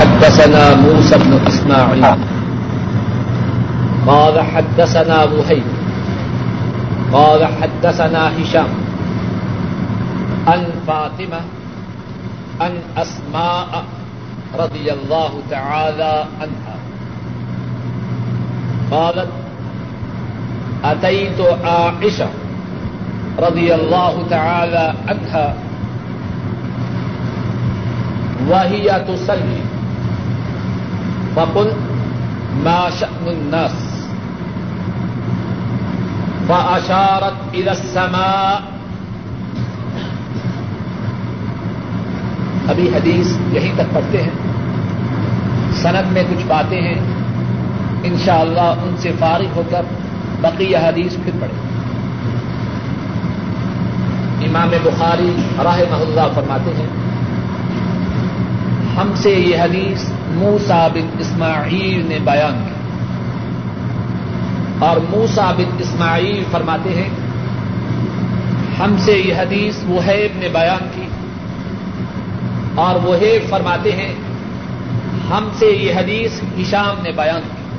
حدثنا موسى بن إسماعيل. قال حدثنا وهيب قال حدثنا هشام. عن فاطمة، عن أسماء رضي الله تعالى عنها. قالت أتيت عائشة رضي الله تعالى عنها، وهي تصلي. فقلت ما شأن الناس فأشارت إلى السماء. ابھی حدیث یہیں تک پڑھتے ہیں سند میں کچھ باتیں ہیں، انشاءاللہ ان سے فارغ ہو کر بقیہ حدیث پھر پڑھیں۔ امام بخاری راہ محلہ فرماتے ہیں ہم سے یہ حدیث موسا بن اسماعیل نے بیان کی۔ اور موسا بن اسماعیل فرماتے ہیں، ہم سے یہ حدیث وہیب نے بیان کی۔ اور وہیب فرماتے ہیں، ہم سے یہ حدیث ہشام نے بیان کی۔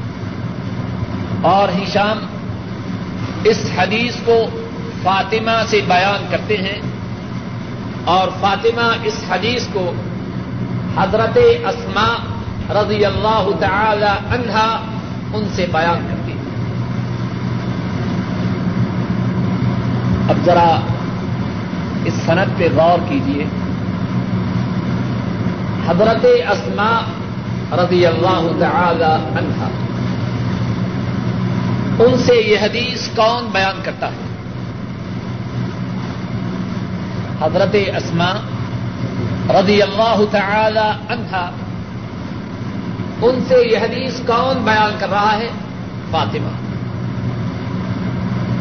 اور ہشام اس حدیث کو فاطمہ سے بیان کرتے ہیں، اور فاطمہ اس حدیث کو حضرت اسما رضی اللہ تعالی عنہا ان سے بیان کرتی ہیں۔ اب ذرا اس صنعت پہ غور کیجیے حضرت اسما رضی اللہ تعالی عنہا۔ ان سے یہ حدیث کون بیان کرتا ہے؟ حضرت اسما رضی اللہ تعالی عنہا ان سے یہ حدیث کون بیان کر رہا ہے؟ فاطمہ۔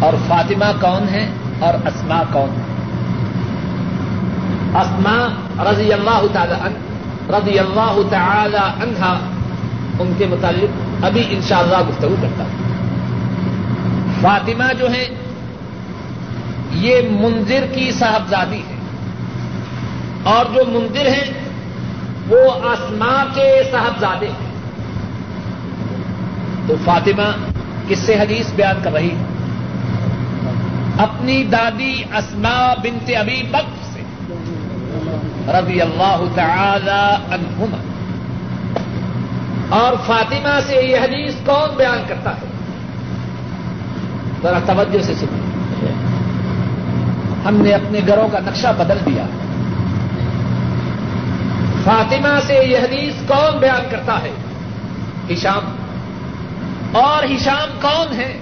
اور فاطمہ کون ہے؟ اور اسما کون ہے اسما رضی اللہ تعالی عنہ، رضی اللہ تعالی عنہا ان کے متعلق ابھی انشاءاللہ اللہ گفتگو کرتا ہوں۔ فاطمہ جو ہے یہ منظر کی صاحبزادی ہے اور جو منظر ہیں، وہ آسما کے صاحبزادے ہیں۔ تو فاطمہ کس سے حدیث بیان کر رہی اپنی دادی اسما بنت ابی بکر سے۔ رضی اللہ تعالی عنہما۔ اور فاطمہ سے یہ حدیث کون بیان کرتا ہے؟ ذرا توجہ سے سنیں۔ ہم نے اپنے گھروں کا نقشہ بدل دیا۔ فاطمہ سے یہ حدیث کون بیان کرتا ہے؟ ہشام۔ اور ہشام کون ہے؟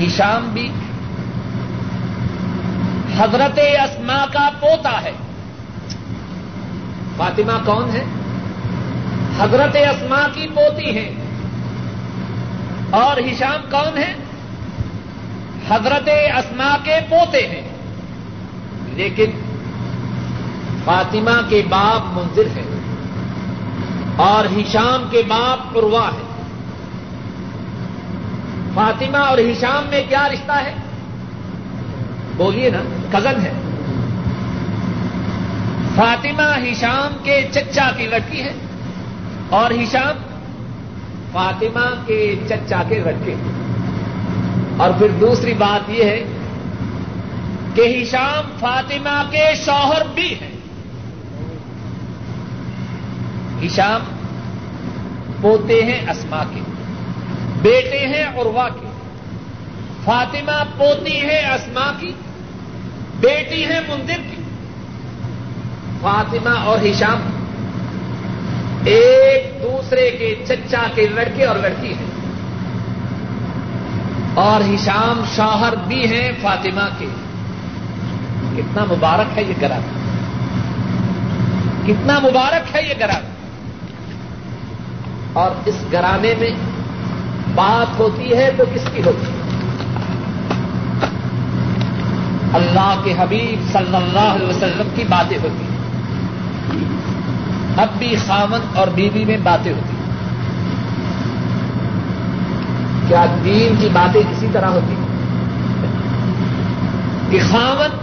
ہشام بھی حضرت اسما کا پوتا ہے۔ فاطمہ کون ہے؟ حضرت اسما کی پوتی ہے اور ہشام کون ہے؟ حضرت اسما کے پوتے ہیں۔ لیکن فاطمہ کے باپ منظر ہے اور ہشام کے باپ عروا ہے فاطمہ اور ہشام میں کیا رشتہ ہے؟ بولیے نا، کزن ہے۔ فاطمہ ہشام کے چچا کی لڑکی ہے اور ہشام فاطمہ کے چچا کے لڑکے اور پھر دوسری بات یہ ہے کہ ہشام فاطمہ کے شوہر بھی ہیں۔ ہشام پوتے ہیں اسما کے، بیٹے ہیں عروا کے۔ فاطمہ پوتی ہے اسما کی، بیٹی ہے مندر کی۔ فاطمہ اور ہشام ایک دوسرے کے چچا کے لڑکے اور لڑکی ہیں۔ اور ہشام شوہر بھی ہیں فاطمہ کے۔ کتنا مبارک ہے یہ گرانا کتنا مبارک ہے یہ گرانا اور اس گرانے میں بات ہوتی ہے تو کس کی ہوتی ہے؟ اللہ کے حبیب صلی اللہ علیہ وسلم کی باتیں ہوتی ہیں۔ اب بھی خامن اور بیوی میں باتیں ہوتی ہیں۔ کیا دین کی باتیں کسی طرح ہوتی ہیں؟ کہ خامن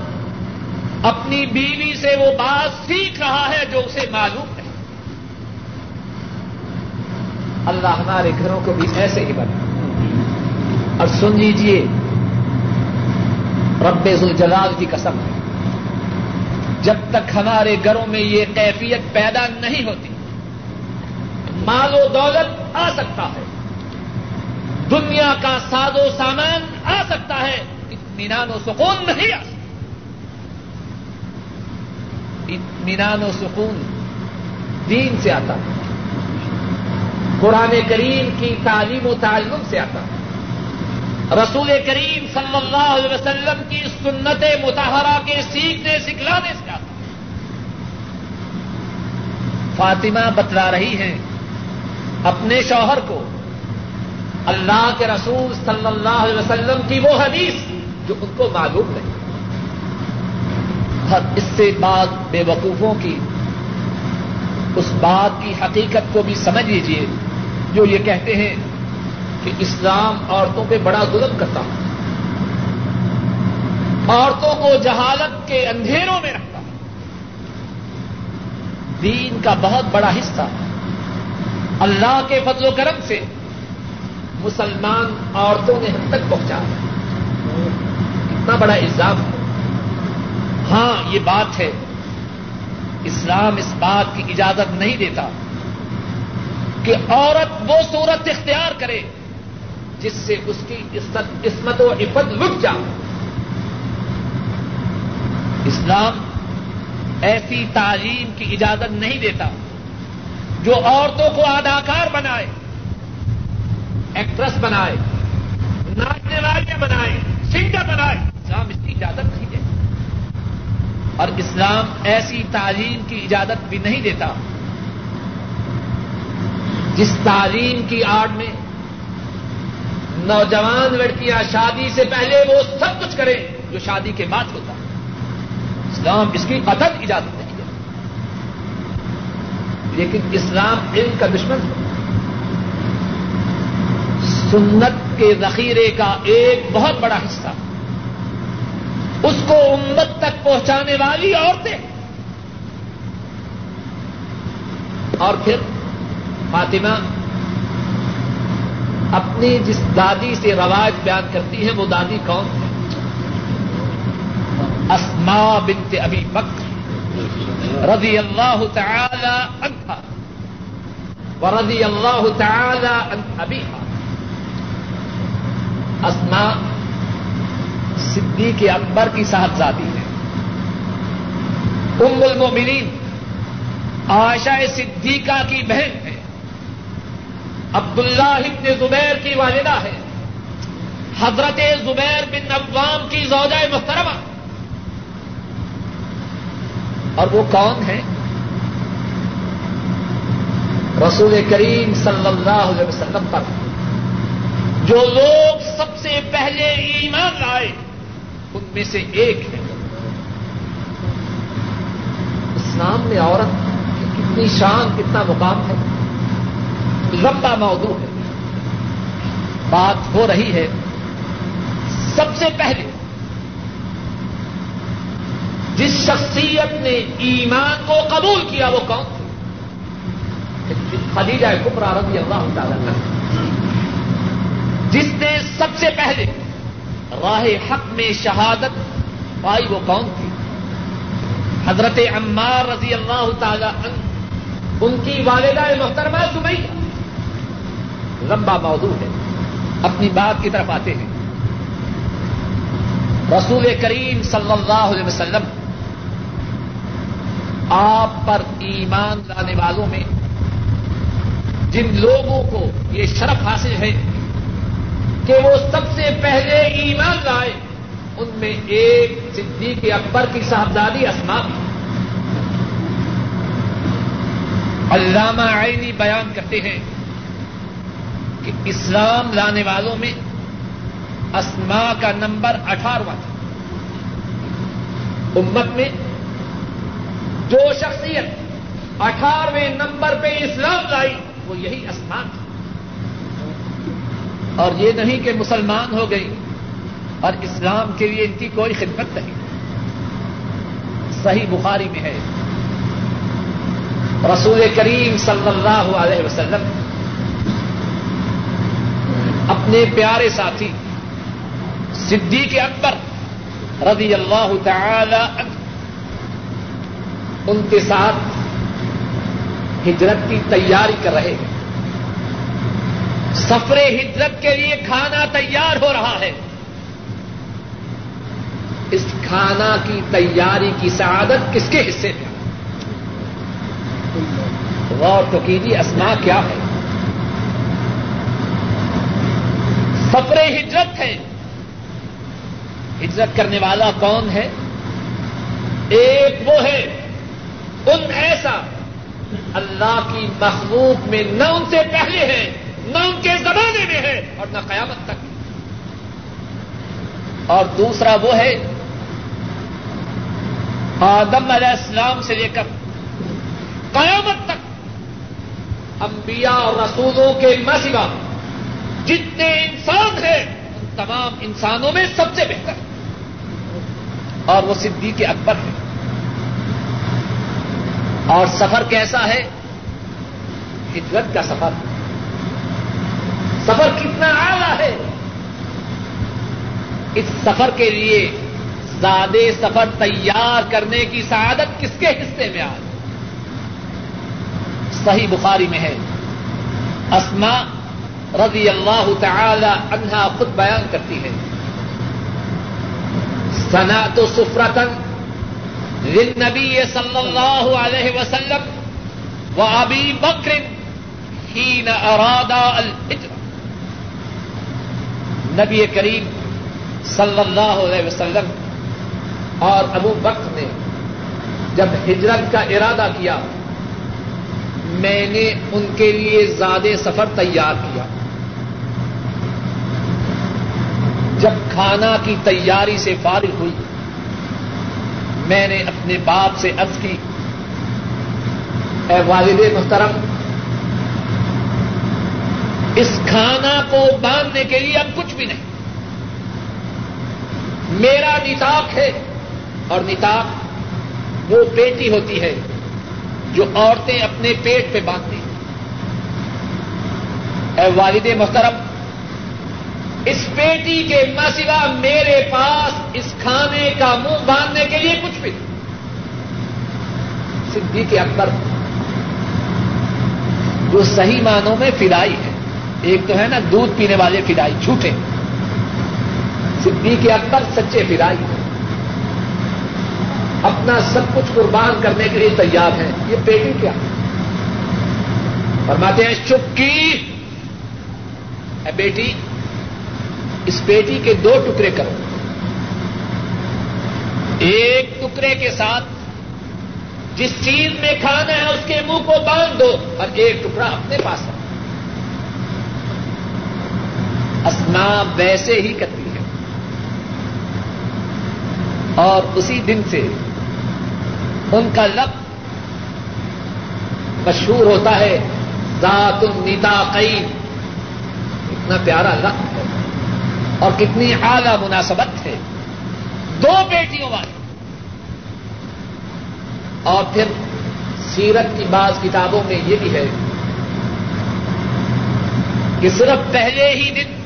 اپنی بیوی سے وہ بات سیکھ رہا ہے جو اسے معلوم ہے اللہ ہمارے گھروں کو بھی ایسے ہی بنا۔ اور سن لیجیے رب الجلال کی قسم ہے۔ جب تک ہمارے گھروں میں یہ کیفیت پیدا نہیں ہوتی، مال و دولت آ سکتا ہے، دنیا کا ساز و سامان آ سکتا ہے، اطمینان و سکون نہیں آ سکتا۔ اطمینان و سکون دین سے آتا ہے۔ قرآن کریم کی تعلیم و تعلم سے آتا ہے۔ رسول کریم صلی اللہ علیہ وسلم کی سنت متحرہ کے سیکھنے، سکھلانے سے آتا ہے۔ فاطمہ بتلا رہی ہیں اپنے شوہر کو، اللہ کے رسول صلی اللہ علیہ وسلم کی وہ حدیث جو ان کو معلوم نہیں۔ اور اس سے بعد بے وقوفوں کی، اس بات کی حقیقت کو بھی سمجھ لیجیے جو یہ کہتے ہیں کہ اسلام عورتوں پہ بڑا ظلم کرتا ہوں عورتوں کو جہالت کے اندھیروں میں رکھتا دین کا بہت بڑا حصہ۔ اللہ کے فضل و کرم سے مسلمان عورتوں نے ہم تک پہنچا۔ اتنا بڑا الزام ہے۔ ہاں یہ بات ہے۔ اسلام اس بات کی اجازت نہیں دیتا۔ کہ عورت وہ صورت اختیار کرے جس سے اس کی عصمت و عفت لٹ جائے۔ اسلام ایسی تعلیم کی اجازت نہیں دیتا جو عورتوں کو اداکار بنائے، ایکٹریس بنائے، ناچنے والے بنائے، سنگر بنائے۔ اسلام اس کی اجازت نہیں دیتا۔ اور اسلام ایسی تعلیم کی اجازت بھی نہیں دیتا جس تعلیم کی آڑ میں نوجوان لڑکیاں شادی سے پہلے وہ سب کچھ کریں جو شادی کے بعد ہوتا ہے۔ اسلام اس کی قطب اجازت نہیں ہے۔ لیکن اسلام علم کا دشمن ہے۔ سنت کے ذخیرے کا ایک بہت بڑا حصہ۔ اس کو امت تک پہنچانے والی عورتیں۔ اور پھر فاطمہ اپنی جس دادی سے رواج بیان کرتی ہے، وہ دادی کون ہے؟ اسما بنت ابی بکر رضی اللہ تعالی عنہ ورضی اللہ تعالی عن ابیہا۔ اسما صدیق اکبر کی صاحبزادی ہے۔ ام المومنین عائشہ صدیقہ کی بہن عبداللہ ابن زبیر کی والدہ ہے۔ حضرت زبیر بن عوام کی زوجہ محترمہ۔ اور وہ کون ہے رسول کریم صلی اللہ علیہ وسلم پر۔ جو لوگ سب سے پہلے ایمان لائے، ان میں سے ایک ہے۔ اسلام میں عورت کی کتنی شان، کتنا مقام ہے۔ لمبا موضوع ہے۔ بات ہو رہی ہے۔ سب سے پہلے، جس شخصیت نے ایمان کو قبول کیا، وہ کون تھی؟ خدیجہ کپرا رضی اللہ تعالی جس نے سب سے پہلے راہ حق میں شہادت پائی، وہ کون تھی؟ حضرت عمار رضی اللہ تعالی عنہ، ان کی والدہ محترمہ سمیہ۔ لمبا موضوع ہے۔ اپنی بات کی طرف آتے ہیں۔ رسول کریم صلی اللہ علیہ وسلم آپ پر ایمان لانے والوں میں جن لوگوں کو یہ شرف حاصل ہے کہ وہ سب سے پہلے ایمان لائے، ان میں ایک صدیق اکبر کی صاحبزادی اسما علامہ عینی بیان کرتے ہیں۔ کہ اسلام لانے والوں میں اسما کا نمبر اٹھارہواں تھا۔ امت میں جو شخصیت اٹھارہویں نمبر پہ اسلام لائی، وہ یہی اسما تھی اور یہ نہیں کہ مسلمان ہو گئی اور اسلام کے لیے ان کی کوئی خدمت نہیں۔ صحیح بخاری میں ہے۔ رسول کریم صلی اللہ علیہ وسلم اپنے پیارے ساتھی صدیق اکبر رضی اللہ تعالی ان کے ساتھ ہجرت کی تیاری کر رہے ہیں۔ سفر ہجرت کے لیے کھانا تیار ہو رہا ہے۔ اس کھانا کی تیاری کی سعادت کس کے حصے میں؟ غور تو کیجیے اسما کیا ہے؟ سفر ہجرت ہے ہجرت کرنے والا کون ہے؟ ایک وہ ہے۔ ان ایسا اللہ کی مخلوق میں نہ ان سے پہلے ہیں نہ ان کے زمانے میں ہے اور نہ قیامت تک۔ اور دوسرا وہ ہے، آدم علیہ السلام سے لے کر قیامت تک انبیاء اور رسولوں کے مسوا جتنے انسان ہیں، تمام انسانوں میں سب سے بہتر۔ اور وہ صدیق اکبر ہے اور سفر کیسا ہے؟ ہجرت کا سفر۔ سفر کتنا اعلی ہے۔ اس سفر کے لیے زیادہ سفر تیار کرنے کی سعادت کس کے حصے میں آ صحیح بخاری میں ہے۔ اسما رضی اللہ تعالی عنہا خود بیان کرتی ہے سنا تو سفرتن نبی صلی اللہ علیہ وسلم و ابی بکر ہی ارادہ الحجر نبی کریم صلی اللہ علیہ وسلم اور ابو بکر نے جب ہجرت کا ارادہ کیا، میں نے ان کے لیے زیادہ سفر تیار کیا۔ جب کھانا کی تیاری سے فارغ ہوئی، میں نے اپنے باپ سے عرض کی، اے والد محترم، اس کھانا کو باندھنے کے لیے اب کچھ بھی نہیں۔ میرا نتاق ہے، اور نتاق وہ بیٹی ہوتی ہے جو عورتیں اپنے پیٹ پہ باندھتی۔ ہیں اے والد محترم اس بیٹی کے مسوا میرے پاس اس کھانے کا منہ باندھنے کے لیے کچھ بھی نہیں۔ صدیق اکبر جو صحیح معنوں میں فدائی ہے ایک تو ہے نا دودھ پینے والے فدائی جھوٹے۔ صدیق اکبر سچے فدائی ہے اپنا سب کچھ قربان کرنے کے لیے تیار ہے یہ بیٹی کیا؟ فرماتے ہیں، چپکی۔ اے بیٹی اس پیٹی کے دو ٹکڑے کرو۔ ایک ٹکڑے کے ساتھ جس چیز میں کھانا ہے اس کے منہ کو باندھ دو اور ایک ٹکڑا اپنے پاس رکھو اسنا ویسے ہی کرتی ہے۔ اور اسی دن سے ان کا لب مشہور ہوتا ہے، ذات النتا قیم اتنا پیارا لفظ اور کتنی اعلی مناسبت ہے۔ دو بیٹیوں والی اور پھر سیرت کی بعض کتابوں میں یہ بھی ہے کہ صرف پہلے ہی دن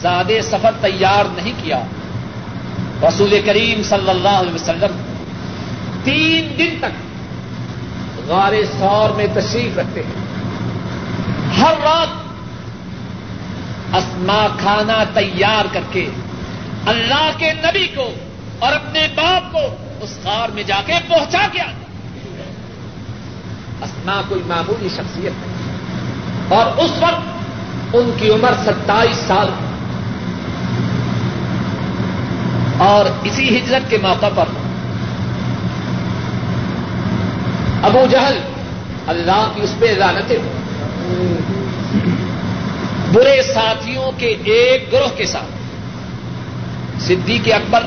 زیادہ سفر تیار نہیں کیا۔ رسول کریم صلی اللہ علیہ وسلم تین دن تک غار سور میں تشریف رکھتے ہیں۔ ہر رات اسما کھانا تیار کر کے اللہ کے نبی کو اور اپنے باپ کو اس غار میں جا کے پہنچا کے آتے اسما کوئی معمولی شخصیت ہے اور اس وقت ان کی عمر ستائیس سال۔ اور اسی ہجرت کے موقع پر ابو جہل اللہ کی اس پہ لانتیں برے ساتھیوں کے ایک گروہ کے ساتھ۔ صدیق اکبر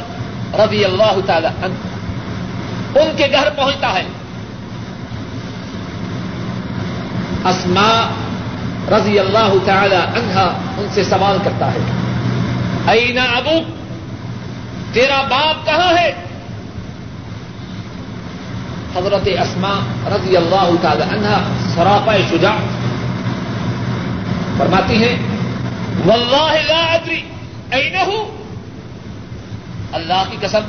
رضی اللہ تعالی عنہ۔ ان کے گھر پہنچتا ہے۔ اسما رضی اللہ تعالی عنہ ان سے سوال کرتا ہے۔ اینا ابو؟ تیرا باپ کہاں ہے؟ حضرت اسما رضی اللہ تعالی عنہ سراپا شجاع۔ فرماتی ہیں، واللہ لا ادری این اللہ کی قسم،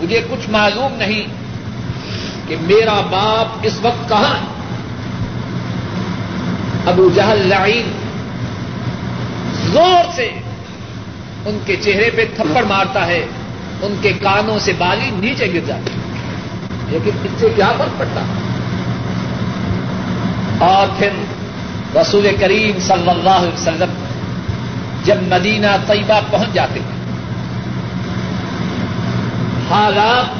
مجھے کچھ معلوم نہیں کہ میرا باپ اس وقت کہاں ابو جہل لعین زور سے ان کے چہرے پہ تھپڑ مارتا ہے، ان کے کانوں سے بالی نیچے گر جاتی لیکن اس سے کیا فرق پڑتا؟ اور پھر رسول کریم صلی اللہ علیہ وسلم جب مدینہ طیبہ پہنچ جاتے ہیں۔ حالات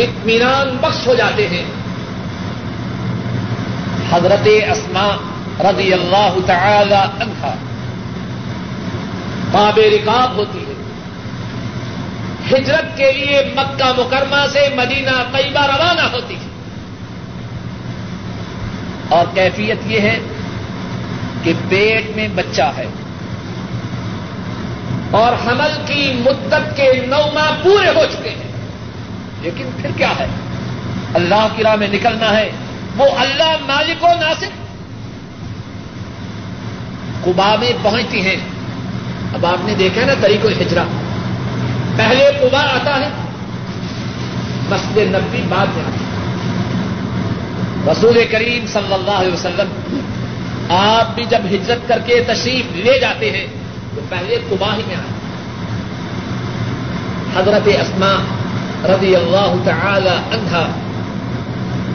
اطمینان بخش ہو جاتے ہیں۔ حضرت اسما رضی اللہ تعالی عنہ باب رکاب ہوتی ہے۔ ہجرت کے لیے مکہ مکرمہ سے مدینہ طیبہ روانہ ہوتی ہے۔ اور کیفیت یہ ہے کہ پیٹ میں بچہ ہے اور حمل کی مدت کے نو ماہ پورے ہو چکے ہیں۔ لیکن پھر کیا ہے؟ اللہ کی راہ میں نکلنا ہے۔ وہ اللہ مالک و ناصر۔ کبا میں پہنچتی ہیں۔ اب آپ نے دیکھا نا طریق ہجرا پہلے کبا آتا ہے۔ مسجد نبی بعد میں آتا رسول کریم صلی اللہ علیہ وسلم آپ بھی جب ہجرت کر کے تشریف لے جاتے ہیں، تو پہلے کبا ہی میں آتے حضرت اسما رضی اللہ تعالی عنہا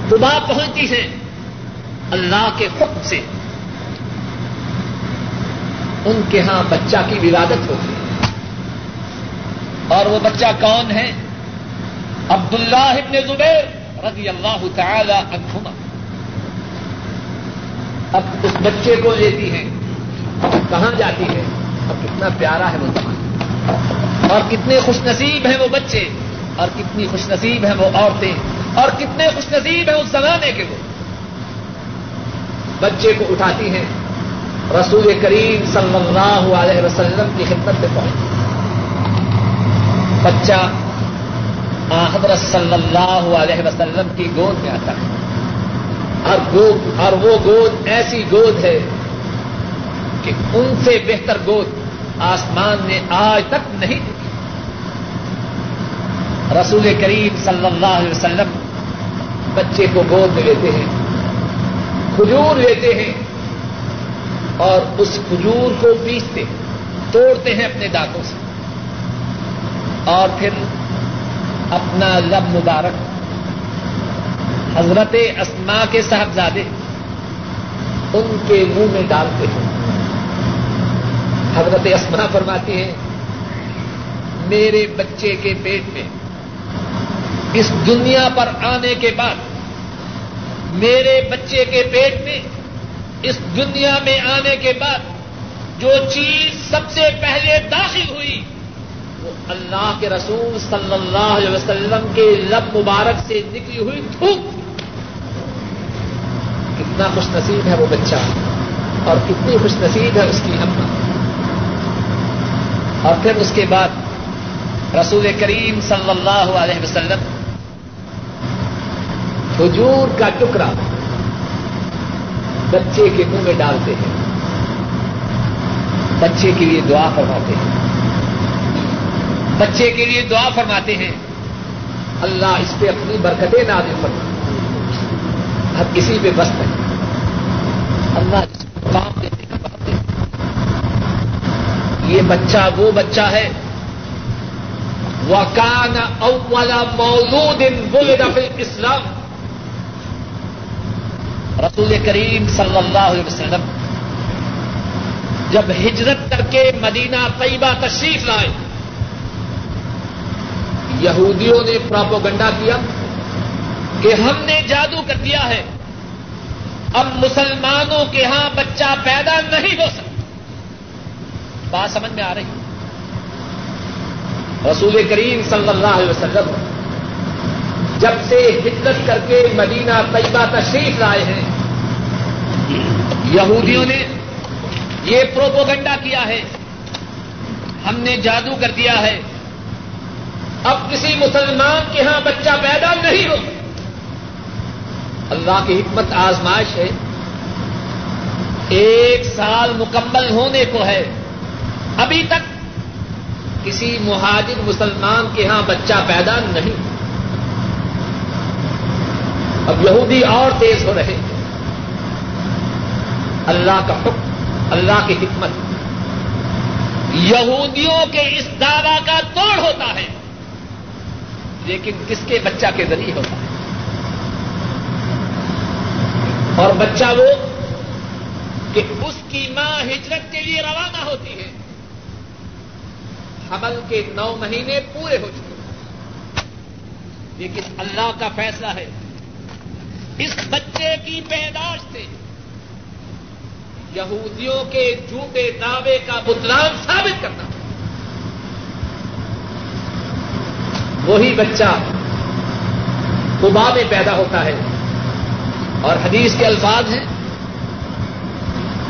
کبا پہنچتی ہیں اللہ کے حکم سے۔ ان کے ہاں بچہ کی ولادت ہوتی ہے۔ اور وہ بچہ کون ہے؟ عبد اللہ ابن زبیر رضی اللہ تعالی عنہما۔ اب اس بچے کو لیتی ہیں کہاں جاتی ہے؟ اب کتنا پیارا ہے وہ زمانہ۔ اور کتنے خوش نصیب ہیں وہ بچے، اور کتنی خوش نصیب ہیں وہ عورتیں، اور کتنے خوش نصیب ہیں اس زمانے کے وہ۔ بچے کو اٹھاتی ہیں، رسول کریم صلی اللہ علیہ وسلم کی خدمت میں پہنچ بچہ حضرت صلی اللہ علیہ وسلم کی گود میں آتا ہے۔ اور گود اور وہ گود، ایسی گود ہے کہ ان سے بہتر گود آسمان نے آج تک نہیں دیکھی رسول کریم صلی اللہ علیہ وسلم بچے کو گود میں لیتے ہیں، کھجور لیتے ہیں اور اس کھجور کو پیستے، توڑتے ہیں اپنے دانتوں سے۔ اور پھر اپنا لب مبارک حضرت اسما کے صاحبزادے ان کے منہ میں ڈالتے ہیں۔ حضرت اسما فرماتی ہیں، میرے بچے کے پیٹ میں، اس دنیا پر آنے کے بعد، میرے بچے کے پیٹ میں، اس دنیا میں آنے کے بعد جو چیز سب سے پہلے داخل ہوئی، وہ اللہ کے رسول صلی اللہ علیہ وسلم کے لب مبارک سے نکلی ہوئی تھوک کتنا خوش نصیب ہے وہ بچہ اور کتنی خوش نصیب ہے اس کی اما۔ اور پھر اس کے بعد رسول کریم صلی اللہ علیہ وسلم حجور کا ٹکڑا بچے کے منہ میں ڈالتے ہیں۔ بچے کے لیے دعا فرماتے ہیں۔ بچے کے لیے دعا فرماتے ہیں۔ اللہ اس پہ اپنی برکتیں نازل فرما۔ اب کسی پہ بس نہیں۔ اللہ جس کو کام دیتے ہیں، بات دیتے یہ بچہ وہ بچہ ہے۔ وہ کان اولا موجود ان بول اسلام رسول کریم صلی اللہ علیہ وسلم جب ہجرت کر کے مدینہ طیبہ تشریف لائے، یہودیوں نے پراپوگنڈا کیا کہ ہم نے جادو کر دیا ہے۔ اب مسلمانوں کے ہاں بچہ پیدا نہیں ہو سکتا۔ بات سمجھ میں آ رہی ہے۔ رسول کریم صلی اللہ علیہ وسلم جب سے ہجرت کر کے مدینہ طیبہ تشریف لائے ہیں، یہودیوں نے یہ پروپوگنڈا کیا ہے۔ ہم نے جادو کر دیا ہے۔ اب کسی مسلمان کے ہاں بچہ پیدا نہیں ہو اللہ کی حکمت آزمائش ہے۔ ایک سال مکمل ہونے کو ہے۔ ابھی تک کسی مہاجر مسلمان کے ہاں بچہ پیدا نہیں۔ اب یہودی اور تیز ہو رہے ہیں۔ اللہ کا حکم، اللہ کی حکمت۔ یہودیوں کے اس دعوی کا توڑ ہوتا ہے۔ لیکن کس کے بچہ کے ذریعے ہوتا ہے؟ اور بچہ وہ کہ اس کی ماں ہجرت کے لیے روانہ ہوتی ہے۔ حمل کے نو مہینے پورے ہو چکے لیکن اللہ کا فیصلہ ہے۔ اس بچے کی پیداش سے یہودیوں کے جھوٹے دعوے کا بتلان ثابت کرنا۔ وہی بچہ کبا میں پیدا ہوتا ہے۔ اور حدیث کے الفاظ ہیں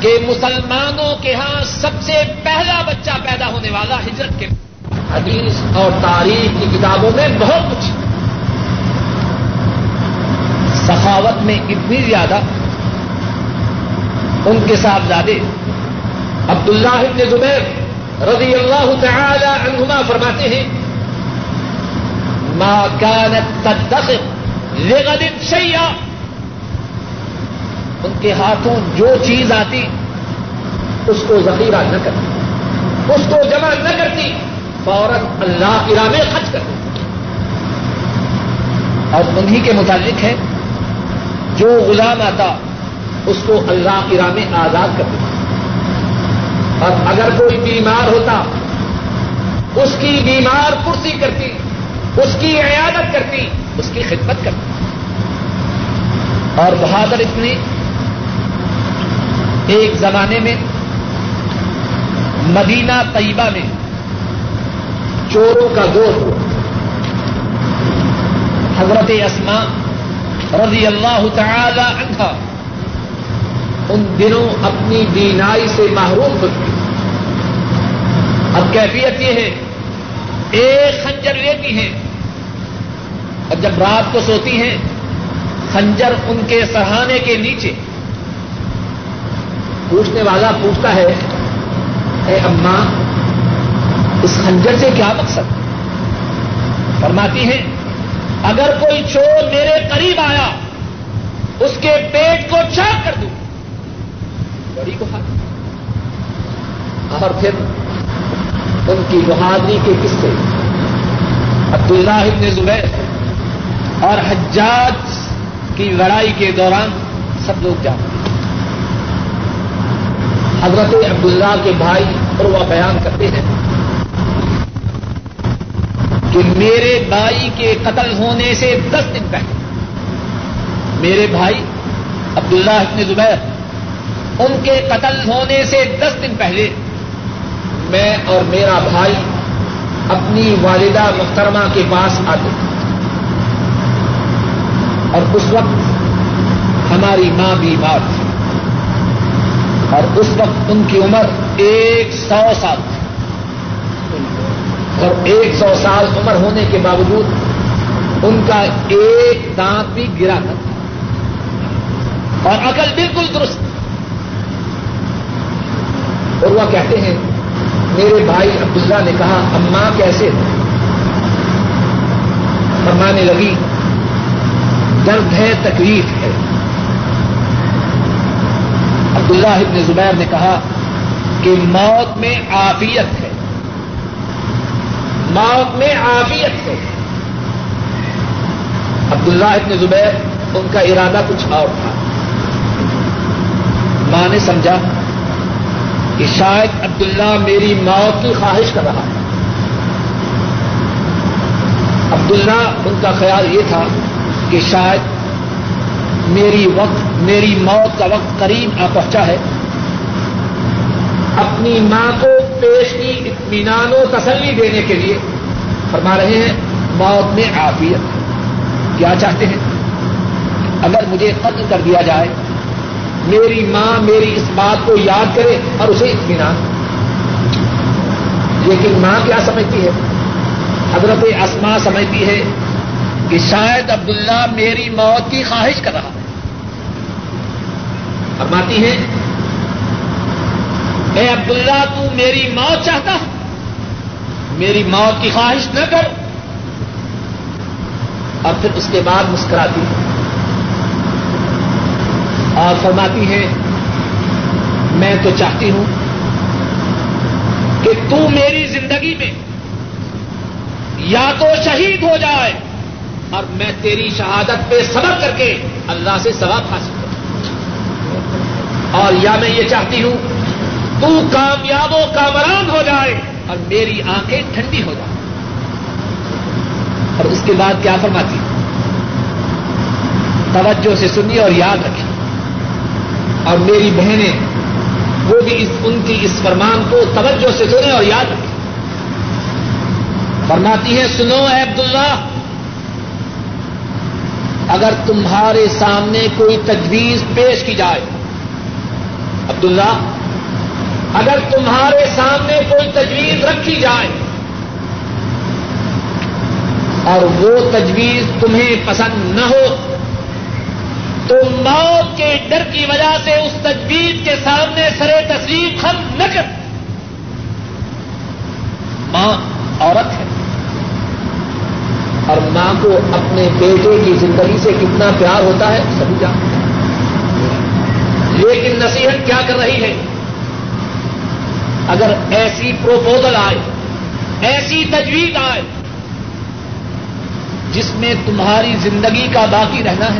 کہ مسلمانوں کے ہاں سب سے پہلا بچہ پیدا ہونے والا ہجرت کے حدیث اور تاریخ کی کتابوں میں بہت کچھ سخاوت میں اتنی زیادہ ان کے صاحبزادے عبد اللہ زبیر رضی اللہ تعالی عنہما فرماتے ہیں، ما كانت تدخر لغد شيئا ان کے ہاتھوں جو چیز آتی، اس کو ذخیرہ نہ کرتی، اس کو جمع نہ کرتی، فوراً اللہ کی راہ میں خرچ کرتی۔ اور انہی کے متعلق ہے، جو غلام آتا، اس کو اللہ کی راہ میں آزاد کر دیتا اور اگر کوئی بیمار ہوتا، اس کی بیمار کرسی کرتی، اس کی عیادت کرتی، اس کی خدمت کرتی۔ اور بہادر اتنی ایک زمانے میں مدینہ طیبہ میں چوروں کا دور ہوا۔ حضرت اسما رضی اللہ تعالی عنہ ان دنوں اپنی بینائی سے محروم ہوتی اب کیفیت یہ ہے، ایک خنجر لیتی ہیں۔ اور جب رات کو سوتی ہیں، خنجر ان کے سہانے کے نیچے۔ پوچھنے والا پوچھتا ہے، اے اماں، اس خنجر سے کیا مقصد؟ فرماتی ہیں، اگر کوئی چور میرے قریب آیا، اس کے پیٹ کو چاک کر دوں۔ بڑی گہاد اور پھر ان کی بہادری کے قصے۔ عبداللہ ابن زبیر اور حجاج کی لڑائی کے دوران سب لوگ جانتے ہیں۔ حضرت عبداللہ کے بھائی اور وہ بیان کرتے ہیں کہ میرے بھائی کے قتل ہونے سے دس دن پہلے میرے بھائی عبداللہ ابن زبیر، ان کے قتل ہونے سے دس دن پہلے میں اور میرا بھائی اپنی والدہ محترمہ کے پاس آتے اور اس وقت ہماری ماں بیمار تھی۔ اور اس وقت ان کی عمر ایک سو سال تھی۔ اور ایک سو سال عمر ہونے کے باوجود ان کا ایک دانت بھی گرا کر تھا۔ اور عقل بالکل درست۔ اور وہ کہتے ہیں، میرے بھائی عبداللہ نے کہا اماں کیسے؟ فرمانے لگی، درد ہے، تکلیف ہے۔ عبداللہ ابن زبیر نے کہا کہ موت میں آفیت ہے۔ موت میں آفیت ہے۔ عبداللہ ابن زبیر، ان کا ارادہ کچھ اور تھا۔ ماں نے سمجھا کہ شاید عبداللہ میری موت کی خواہش کر رہا ہے۔ عبداللہ، ان کا خیال یہ تھا کہ شاید میری وقت، میری موت کا وقت قریب آ پہنچا ہے۔ اپنی ماں کو پیش کی اطمینان و تسلی دینے کے لیے فرما رہے ہیں، موت میں عافیت۔ کیا چاہتے ہیں؟ اگر مجھے قتل کر دیا جائے، میری ماں میری اس بات کو یاد کرے اور اسے اطمینان۔ لیکن ماں کیا سمجھتی ہے؟ حضرت اسما سمجھتی ہے کہ شاید عبداللہ میری موت کی خواہش کر رہا۔ فرماتی ہیں، اے عبداللہ، تو میری موت چاہتا میری موت کی خواہش نہ کر. اور پھر اس کے بعد مسکراتی اور فرماتی ہے میں تو چاہتی ہوں کہ تو میری زندگی میں یا تو شہید ہو جائے اور میں تیری شہادت پہ صبر کر کے اللہ سے ثواب حاصل اور یا میں یہ چاہتی ہوں، تو کامیاب و کامران ہو جائے اور میری آنکھیں ٹھنڈی ہو جائیں۔ اور اس کے بعد کیا فرماتی توجہ سے سنی اور یاد رکھی اور میری بہنیں، وہ بھی اس ان کی اس فرمان کو توجہ سے سنیں اور یاد رکھیں۔ فرماتی ہے سنو اے عبداللہ، اگر تمہارے سامنے کوئی تجویز پیش کی جائے عبداللہ، اگر تمہارے سامنے کوئی تجویز رکھی جائے اور وہ تجویز تمہیں پسند نہ ہو، تو موت کے ڈر کی وجہ سے اس تجویز کے سامنے سرے تسلیم خم نہ کر۔ ماں عورت ہے اور ماں کو اپنے بیٹے کی زندگی سے کتنا پیار ہوتا ہے، سبھی جانتے ہیں۔ لیکن نصیحت کیا کر رہی ہے؟ اگر ایسی پروپوزل آئے، ایسی تجویز آئے، جس میں تمہاری زندگی کا باقی رہنا ہے،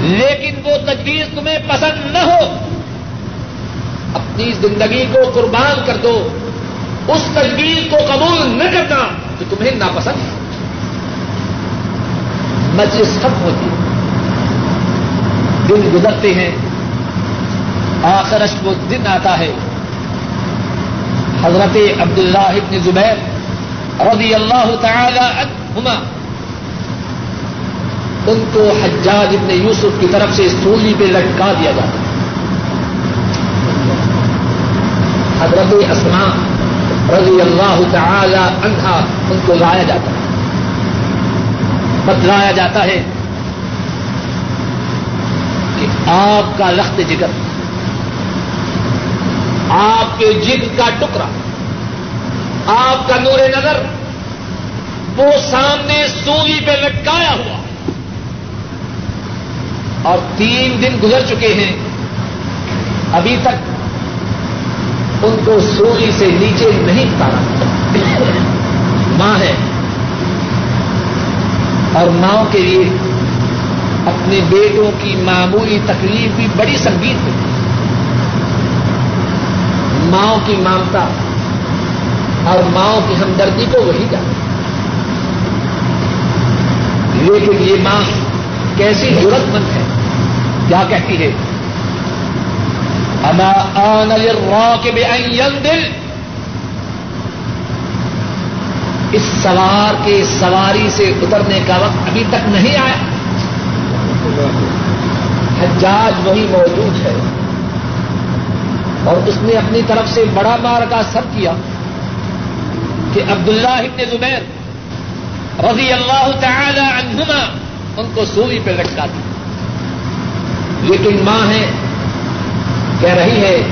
لیکن وہ تجویز تمہیں پسند نہ ہو، اپنی زندگی کو قربان کر دو، اس تجویز کو قبول نہ کرنا جو تمہیں ناپسند ہے۔ مجلس ختم ہوتی ہے۔ دن گزرتے ہیں۔ آخرش وہ دن آتا ہے۔ حضرت عبداللہ ابن زبیر رضی اللہ تعالی عنہما ان کو حجاج ابن یوسف کی طرف سے سولی پہ لٹکا دیا جاتا حضرت اسما رضی اللہ تعالی عنہا ان کو لایا جاتا ہے۔ بتلایا جاتا ہے کہ آپ کا لخت جگر آپ کے جد کا ٹکڑا، آپ کا نور نظر، وہ سامنے سولی پہ لٹکایا ہوا۔ اور تین دن گزر چکے ہیں، ابھی تک ان کو سولی سے نیچے نہیں اتارا۔ ماں ہے۔ اور ماں کے لیے اپنے بیٹوں کی معمولی تکلیف بھی بڑی سنگیت ہوتی ماں کی مامتا اور ماں کی ہمدردی کو وہی جاتا لیکن یہ ماں کیسی ضرورت مند ہے، کیا کہتی ہے؟ اما آن کے بے دل اس سوار کے سواری سے اترنے کا وقت ابھی تک نہیں آیا۔ حجاج وہی موجود ہے۔ اور اس نے اپنی طرف سے بڑا مار کا سب کیا کہ عبداللہ ابن زبیر رضی اللہ تعالی عنہما ان کو سوئی پہ لٹکا دی۔ لیکن ماں ہے، کہہ رہی ہے،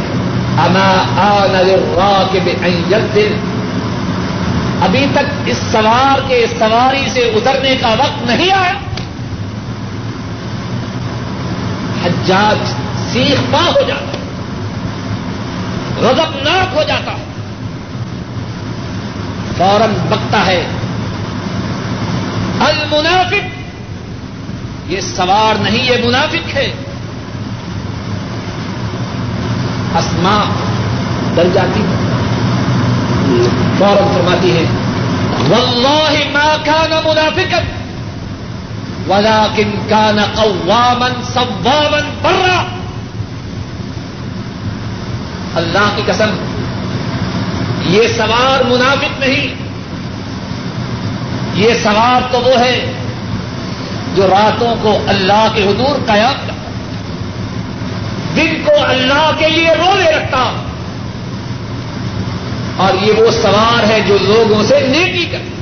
اما آ کے بے دل ابھی تک اس سوار کے سواری سے اترنے کا وقت نہیں آیا۔ حجاج سیخ پا ہو جاتا۔ غضب ناک ہو جاتا ہے۔ فوراً بکتا ہے۔ المنافق۔ یہ سوار نہیں، یہ منافق ہے۔ اسما ڈر جاتی فوراً فرماتی ہے۔ واللہ ما كان منافقا ولكن كان قواما، صواما، برا۔ اللہ کی قسم، یہ سوار منافق نہیں۔ یہ سوار تو وہ ہے جو راتوں کو اللہ کے حضور قیام کرتا دن کو اللہ کے لیے رولے رکھتا اور یہ وہ سوار ہے جو لوگوں سے نیکی کرتا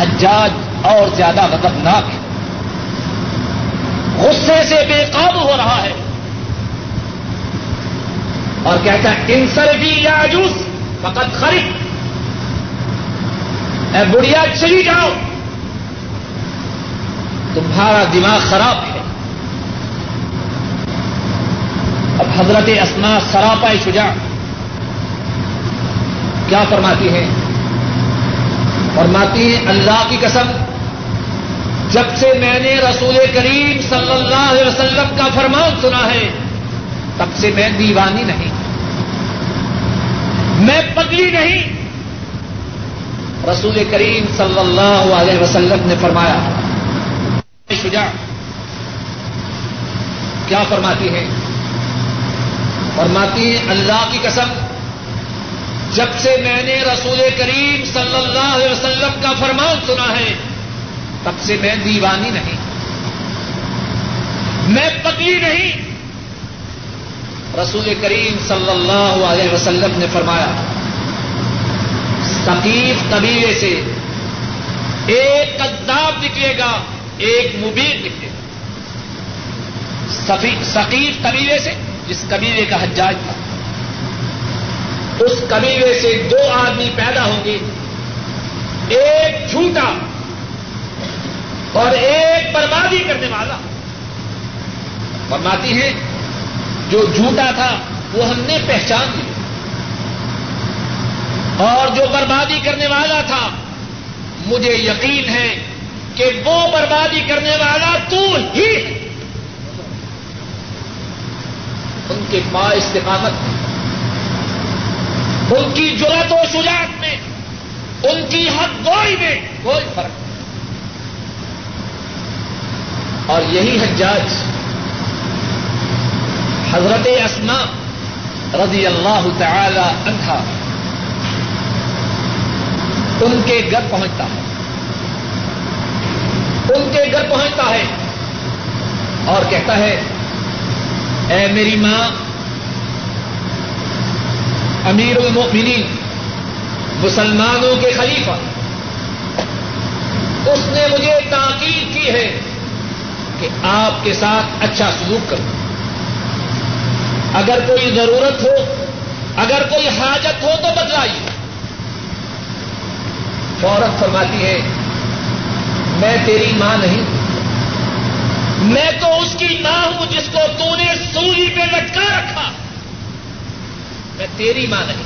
حجاج اور زیادہ مطلب خطرناک ہے۔ غصے سے بے قابو ہو رہا ہے۔ اور کہتا ہے انسر بھی یا جوس فقط خرید. اے بڑھیا چلی جاؤ۔ تمہارا دماغ خراب ہے۔ اب حضرت اسما سراپا شجاع کیا فرماتی ہیں؟ فرماتی ہیں، اللہ کی قسم، جب سے میں نے رسول کریم صلی اللہ علیہ وسلم کا فرمان سنا ہے تب سے میں دیوانی نہیں۔ میں پگلی نہیں۔ رسول کریم صلی اللہ علیہ وسلم نے فرمایا شجاع، کیا فرماتی ہیں؟ فرماتی ہیں، اللہ کی قسم، جب سے میں نے رسول کریم صلی اللہ علیہ وسلم کا فرمان سنا ہے، تب سے میں دیوانی نہیں۔ میں پتی نہیں۔ رسول کریم صلی اللہ علیہ وسلم نے فرمایا سقیف قبیلے سے ایک کداب نکلے گا، ایک مبین نکلے گا۔ سقیف قبیلے سے جس قبیلے کا حجاج تھا۔ اس قبیلے سے دو آدمی پیدا ہوں گے۔ ایک جھوٹا اور ایک بربادی کرنے والا۔ فرماتی ہے جو جھوٹا تھا وہ ہم نے پہچان لیا۔ اور جو بربادی کرنے والا تھا، مجھے یقین ہے کہ وہ بربادی کرنے والا تو ہی ان کے پا استقامت میں ان کی جرت و شجاعت میں، ان کی حق گوئی میں کوئی فرق نہیں۔ اور یہی حجاج حضرت اسما رضی اللہ تعالی عنہ ان کے گھر پہنچتا ہے۔ ان کے گھر پہنچتا ہے اور کہتا ہے، اے میری ماں، امیر المؤمنین، مسلمانوں کے خلیفہ، اس نے مجھے تاکید کی ہے کہ آپ کے ساتھ اچھا سلوک کروں۔ اگر کوئی ضرورت ہو، اگر کوئی حاجت ہو تو بتلائیے۔ فورت فرماتی ہے، میں تیری ماں نہیں میں تو اس کی ماں ہوں جس کو تو نے سولی پہ لٹکا رکھا۔ میں تیری ماں نہیں،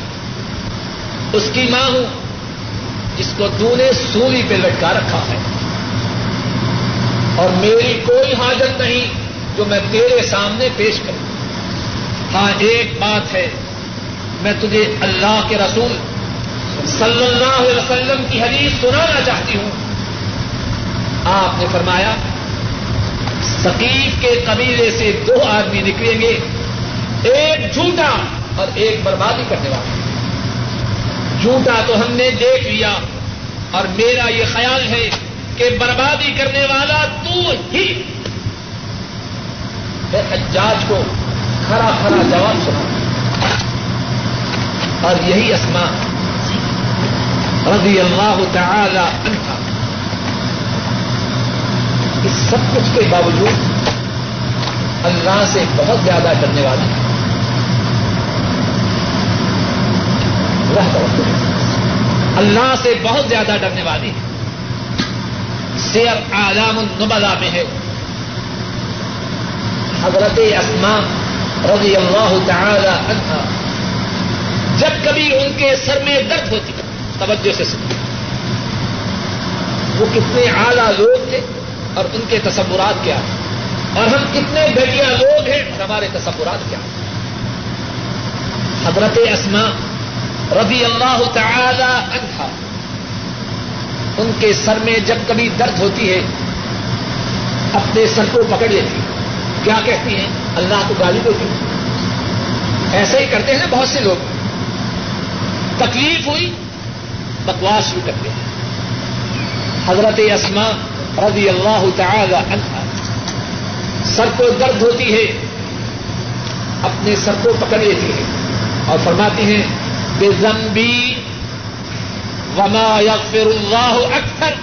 اس کی ماں ہوں جس کو تو نے سولی پہ لٹکا رکھا ہے۔ اور میری کوئی حاجت نہیں جو میں تیرے سامنے پیش کروں۔ ہاں ایک بات ہے۔ میں تجھے اللہ کے رسول صلی اللہ علیہ وسلم کی حدیث سنانا چاہتی ہوں۔ آپ نے فرمایا سقیف کے قبیلے سے دو آدمی نکلیں گے، ایک جھوٹا اور ایک بربادی کرنے والا۔ جھوٹا تو ہم نے دیکھ لیا، اور میرا یہ خیال ہے کہ بربادی کرنے والا تو ہی حجاج کو کھڑا کھڑا جواب سنا۔ اور یہی اسما رضی اللہ تعالی عنہ۔ اس سب کچھ کے باوجود اللہ سے بہت زیادہ ڈرنے والی اللہ سے بہت زیادہ ڈرنے والی ہے۔ سیر آلام النبلا میں ہے۔ حضرت اسما رضی اللہ تعالی عنہ۔ جب کبھی ان کے سر میں درد ہوتی توجہ سے سن وہ کتنے اعلی لوگ تھے اور ان کے تصورات کیا اور ہم کتنے گھٹیا لوگ ہیں اور ہمارے تصورات کیا حضرت اسما رضی اللہ تعالی عنہ، ان کے سر میں جب کبھی درد ہوتی ہے، اپنے سر کو پکڑ لیتی کیا کہتی ہیں؟ اللہ کو گالی دیتی ایسے ہی کرتے ہیں بہت سے لوگ۔ تکلیف ہوئی، بکواس شروع کرتے ہیں۔ حضرت اسما رضی اللہ تعالی عنہ سر کو درد ہوتی ہے، اپنے سر کو پکڑ لیتی ہے اور فرماتی ہیں، بے زمبی وما یغفر اللہ اکثر۔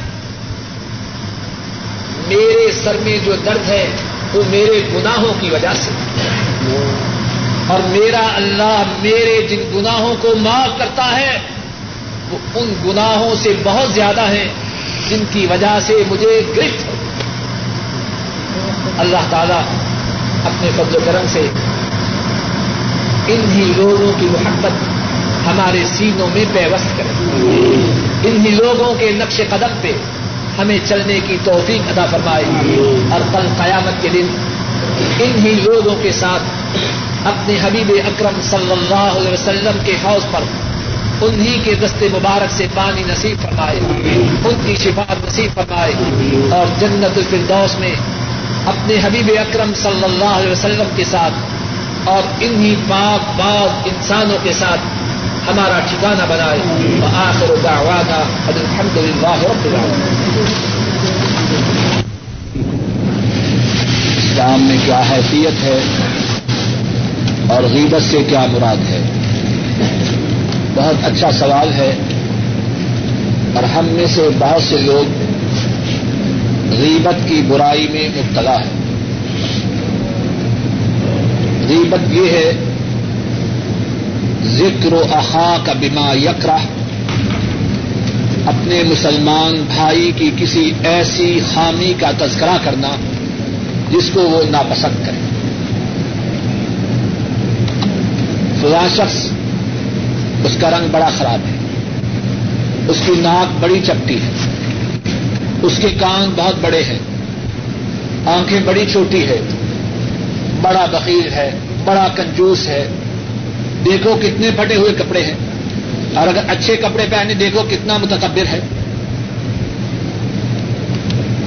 میرے سر میں جو درد ہے وہ میرے گناہوں کی وجہ سے۔ اور میرا اللہ میرے جن گناہوں کو معاف کرتا ہے، وہ ان گناہوں سے بہت زیادہ ہیں جن کی وجہ سے مجھے گرفت ہو اللہ تعالی اپنے فضل و کرم سے انہی لوگوں کی محبت ہمارے سینوں میں پیوست کرے۔ انہی لوگوں کے نقش قدم پہ ہمیں چلنے کی توفیق ادا فرمائے۔ اور کل قیامت کے دن انہی لوگوں کے ساتھ اپنے حبیب اکرم صلی اللہ علیہ وسلم کے حوض پر انہی کے دست مبارک سے پانی نصیب فرمائے۔ ان کی شفاعت نصیب فرمائے۔ اور جنت الفردوس میں اپنے حبیب اکرم صلی اللہ علیہ وسلم کے ساتھ اور انہی پاک باغ انسانوں کے ساتھ ہمارا ٹھکانہ بنائے۔ آخر دعوانا الحمد للہ رب العالمین۔ اسلام میں کیا حیثیت ہے اور غیبت سے کیا مراد ہے؟ بہت اچھا سوال ہے۔ اور ہم میں سے بہت سے لوگ غیبت کی برائی میں مبتلا ہے غیبت یہ ہے ذکر و احا کا بما یکرا اپنے مسلمان بھائی کی کسی ایسی خامی کا تذکرہ کرنا جس کو وہ ناپسند کرے۔ فلاں شخص، اس کا رنگ بڑا خراب ہے، اس کی ناک بڑی چپٹی ہے، اس کے کان بہت بڑے ہیں، آنکھیں بڑی چھوٹی ہے بڑا بقیر ہے، بڑا کنجوس ہے دیکھو کتنے پھٹے ہوئے کپڑے ہیں اور اگر اچھے کپڑے پہنے دیکھو کتنا متکبر ہے۔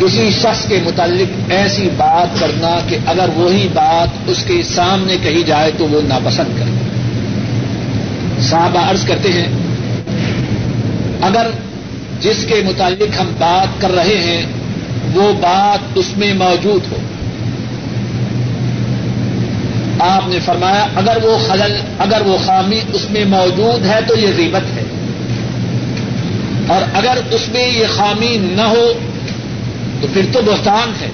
کسی شخص کے متعلق ایسی بات کرنا کہ اگر وہی بات اس کے سامنے کہی جائے تو وہ ناپسند کرے۔ صحابہ عرض کرتے ہیں، اگر جس کے متعلق ہم بات کر رہے ہیں، وہ بات اس میں موجود ہو۔ آپ نے فرمایا، اگر وہ خلل، اگر وہ خامی اس میں موجود ہے تو یہ غیبت ہے۔ اور اگر اس میں یہ خامی نہ ہو تو پھر تو بہتان ہے۔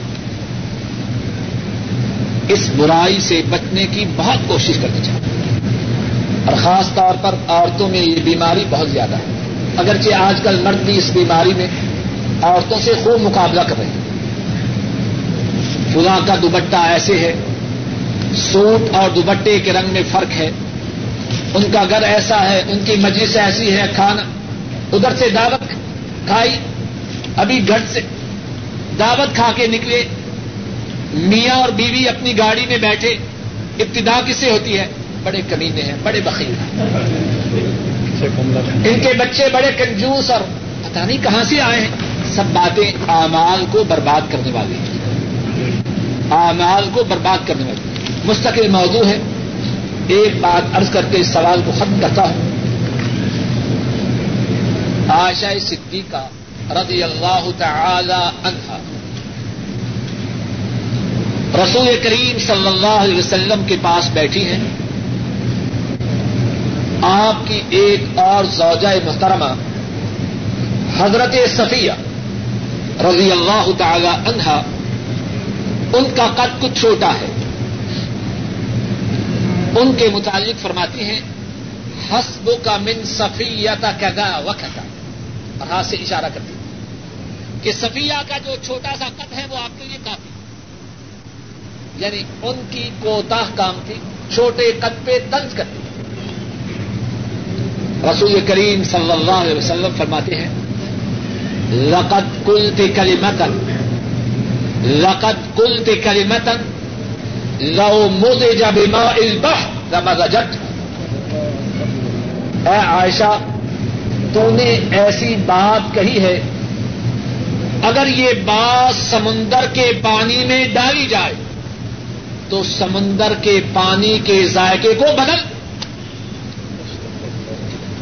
اس برائی سے بچنے کی بہت کوشش کرنی چاہیے۔ اور خاص طور پر عورتوں میں یہ بیماری بہت زیادہ ہے۔ اگرچہ آج کل مرد بھی اس بیماری میں عورتوں سے خوب مقابلہ کر رہے ہیں۔ فلاں کا دوبٹہ ایسے ہے۔ سوٹ اور دوبٹے کے رنگ میں فرق ہے۔ ان کا گھر ایسا ہے، ان کی مجلس ایسی ہے، کھانا۔ ادھر سے دعوت کھائی، ابھی گھر سے دعوت کھا کے نکلے۔ میاں اور بیوی اپنی گاڑی میں بیٹھے۔ ابتدا کس سے ہوتی ہے؟ بڑے کمینے ہیں، بڑے بخیر ہیں۔ ان کے بچے بڑے کنجوس اور پتا نہیں کہاں سے آئے ہیں۔ سب باتیں آمال کو برباد کرنے والی ہیں۔ آمال کو برباد کرنے والی مستقل موضوع ہے۔ ایک بات ارض کر کے اس سوال کو ختم کرتا ہوں۔ آشا صدیقہ رضی اللہ تعالی عنہا۔ رسول کریم صلی اللہ علیہ وسلم کے پاس بیٹھی ہیں۔ آپ کی ایک اور زوجہ محترمہ، حضرت صفیہ رضی اللہ تعالی عنہا، ان کا قد کچھ چھوٹا ہے۔ ان کے متعلق فرماتی ہیں حسب کا من سفیتا کدا وقت اور ہاتھ سے اشارہ کرتی کہ صفیہ کا جو چھوٹا سا قد ہے وہ آپ کے لیے کافی۔ یعنی ان کی کوتا کام تھی چھوٹے قد پہ طنز کرتی رسول کریم صلی اللہ علیہ وسلم فرماتے ہیں لقت کل کلی متن لقت کل کلی متن لو مودے جب جٹ اے عائشہ تو نے ایسی بات کہی ہے، اگر یہ بات سمندر کے پانی میں ڈالی جائے، تو سمندر کے پانی کے ذائقے کو بدل۔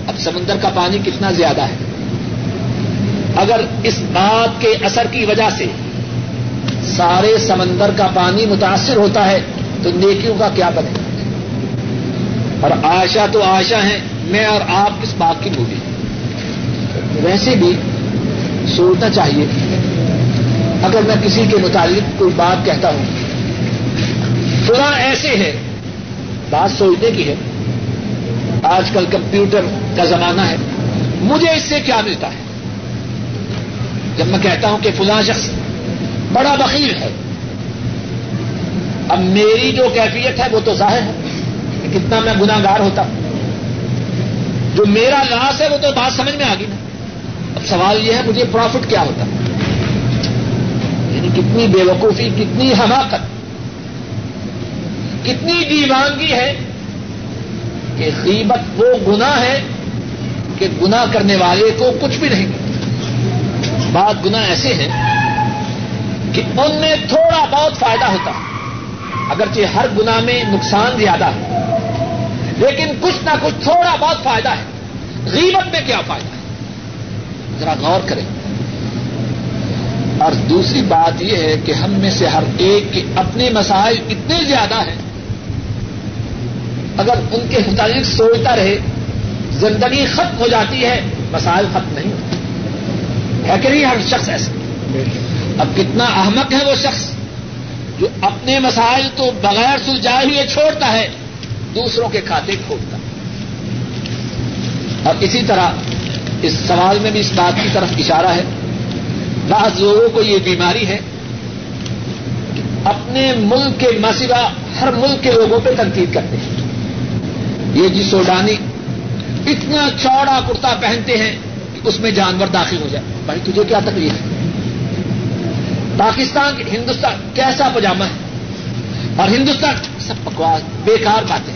اب سمندر کا پانی کتنا زیادہ ہے۔ اگر اس بات کے اثر کی وجہ سے سارے سمندر کا پانی متاثر ہوتا ہے تو نیکیوں کا کیا بنے؟ اور آشا تو آشا ہیں، میں اور آپ کس بات کی بولی ویسے بھی سوچنا چاہیے۔ اگر میں کسی کے متعلق کوئی بات کہتا ہوں، فلاں ایسے ہے بات سوچنے کی ہے۔ آج کل کمپیوٹر کا زمانہ ہے، مجھے اس سے کیا ملتا ہے؟ جب میں کہتا ہوں کہ فلاں شخص بڑا بخیر ہے۔ اب میری جو کیفیت ہے وہ تو ظاہر ہے کہ کتنا میں گناگار ہوتا۔ جو میرا لاس ہے وہ تو بات سمجھ میں آ گئی نا۔ اب سوال یہ ہے مجھے پروفٹ کیا ہوتا؟ یعنی کتنی بے وقوفی کتنی حماقت، کتنی دیوانگی ہے کہ غیبت وہ گنا ہے کہ گنا کرنے والے کو کچھ بھی نہیں۔ بات گنا ایسے ہیں کہ ان میں تھوڑا بہت فائدہ ہوتا اگرچہ ہر گنا میں نقصان زیادہ ہے، لیکن کچھ نہ کچھ تھوڑا بہت فائدہ ہے۔ غیبت میں کیا فائدہ ہے؟ ذرا غور کریں۔ اور دوسری بات یہ ہے کہ ہم میں سے ہر ایک کے اپنے مسائل اتنے زیادہ ہیں، اگر ان کے متعلق سوچتا رہے، زندگی ختم ہو جاتی ہے، مسائل ختم نہیں ہوتے۔ ہے کہ نہیں ہر شخص ایسا اب کتنا احمق ہے وہ شخص جو اپنے مسائل تو بغیر سلجھائے ہوئے چھوڑتا ہے، دوسروں کے کھاتے کھولتا اور اسی طرح اس سوال میں بھی اس بات کی طرف اشارہ ہے۔ بعض لوگوں کو یہ بیماری ہے کہ اپنے ملک کے مسئلہ ہر ملک کے لوگوں پہ تنقید کرتے ہیں۔ یہ جی سوڈانی اتنا چوڑا کرتا پہنتے ہیں کہ اس میں جانور داخل ہو جائے بھائی، تجھے کیا تکلیف ہے؟ پاکستان ہندوستان کیسا پجامہ ہے؟ اور ہندوستان سب بکواس، بیکار باتیں۔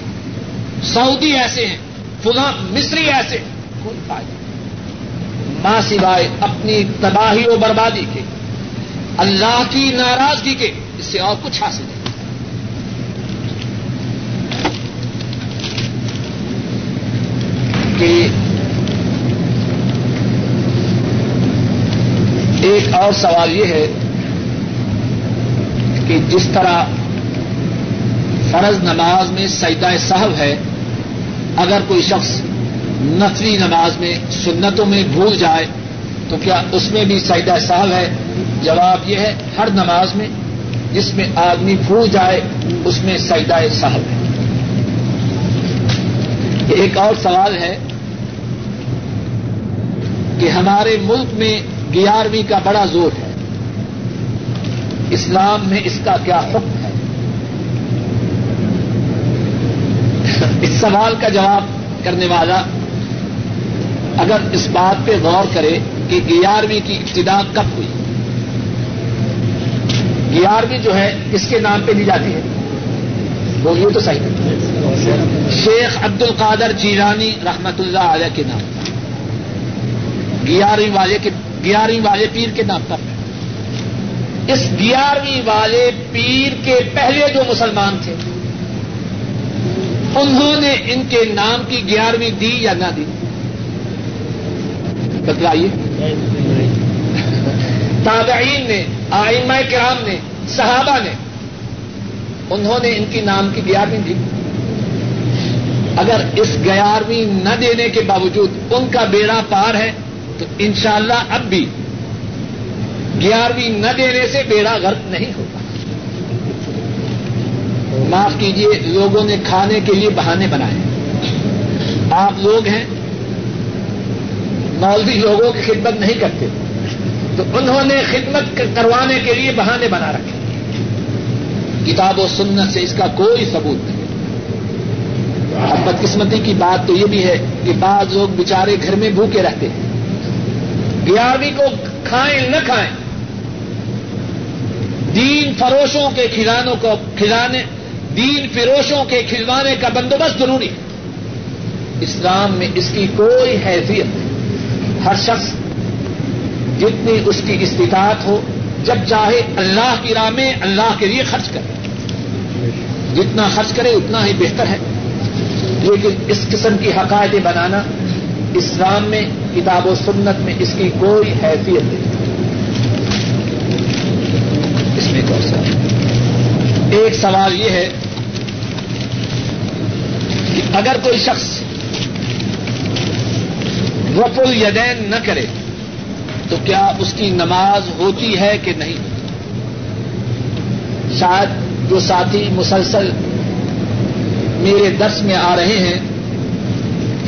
سعودی ایسے ہیں، فلاں مصری ایسے کوئی فائدہ ماں سوائے اپنی تباہی و بربادی کے، اللہ کی ناراضگی کے، اس سے اور کچھ حاصل نہیں۔ کہ ایک اور سوال یہ ہے کہ جس طرح فرض نماز میں سجدہ صاحب ہے، اگر کوئی شخص نفلی نماز میں سنتوں میں بھول جائے، تو کیا اس میں بھی سجدہ صاحب ہے؟ جواب یہ ہے، ہر نماز میں جس میں آدمی بھول جائے، اس میں سجدہ صاحب ہے۔ ایک اور سوال ہے کہ ہمارے ملک میں گیارہویں کا بڑا زور ہے۔ اسلام میں اس کا کیا حکم ہے؟ اس سوال کا جواب کرنے والا اگر اس بات پہ غور کرے کہ گیارہویں کی ابتدا کب ہوئی؟ گیارہویں جو ہے کس کے نام پہ لی جاتی ہے۔ بولیے تو صحیح شیخ عبد القادر جیرانی رحمت اللہ علیہ کے نام گیارہویں والے کے گیارہویں والے پیر کے نام پر۔ اس گیارہویں والے پیر کے پہلے جو مسلمان تھے، انہوں نے ان کے نام کی گیارہویں دی یا نہ دی؟ بتلائیے۔ تابعین نے، آئمہ کرام نے، صحابہ نے، انہوں نے ان کی نام کی گیارہویں دی۔ اگر اس گیارہویں نہ دینے کے باوجود ان کا بیڑا پار ہے، تو انشاءاللہ اب بھی گیارہویں نہ دینے سے بیڑا غرق نہیں ہوگا۔ معاف کیجیے لوگوں نے کھانے کے لیے بہانے بنائے۔ آپ لوگ ہیں، مولوی لوگوں کی خدمت نہیں کرتے۔ تو انہوں نے خدمت کروانے کے لیے بہانے بنا رکھے۔ کتاب و سنت سے اس کا کوئی ثبوت نہیں۔ بدقسمتی کی بات تو یہ بھی ہے کہ بعض لوگ بےچارے گھر میں بھوکے رہتے ہیں۔ گیارہویں کو کھائیں، نہ کھائیں۔ دین فروشوں کے کھلانوں کو کھلانے، دین فروشوں کے کھلوانے کا بندوبست ضروری اسلام میں اس کی کوئی حیثیت نہیں۔ ہر شخص جتنی اس کی استطاعت ہو، جب چاہے اللہ کی راہ میں اللہ کے لیے خرچ کرے۔ جتنا خرچ کرے اتنا ہی بہتر ہے۔ لیکن اس قسم کی حقائقیں بنانا، اسلام میں، کتاب و سنت میں اس کی کوئی حیثیت نہیں اس میں ایک سوال یہ ہے کہ اگر کوئی شخص رف الیدین نہ کرے، تو کیا اس کی نماز ہوتی ہے کہ نہیں؟ شاید جو ساتھی مسلسل میرے درس میں آ رہے ہیں،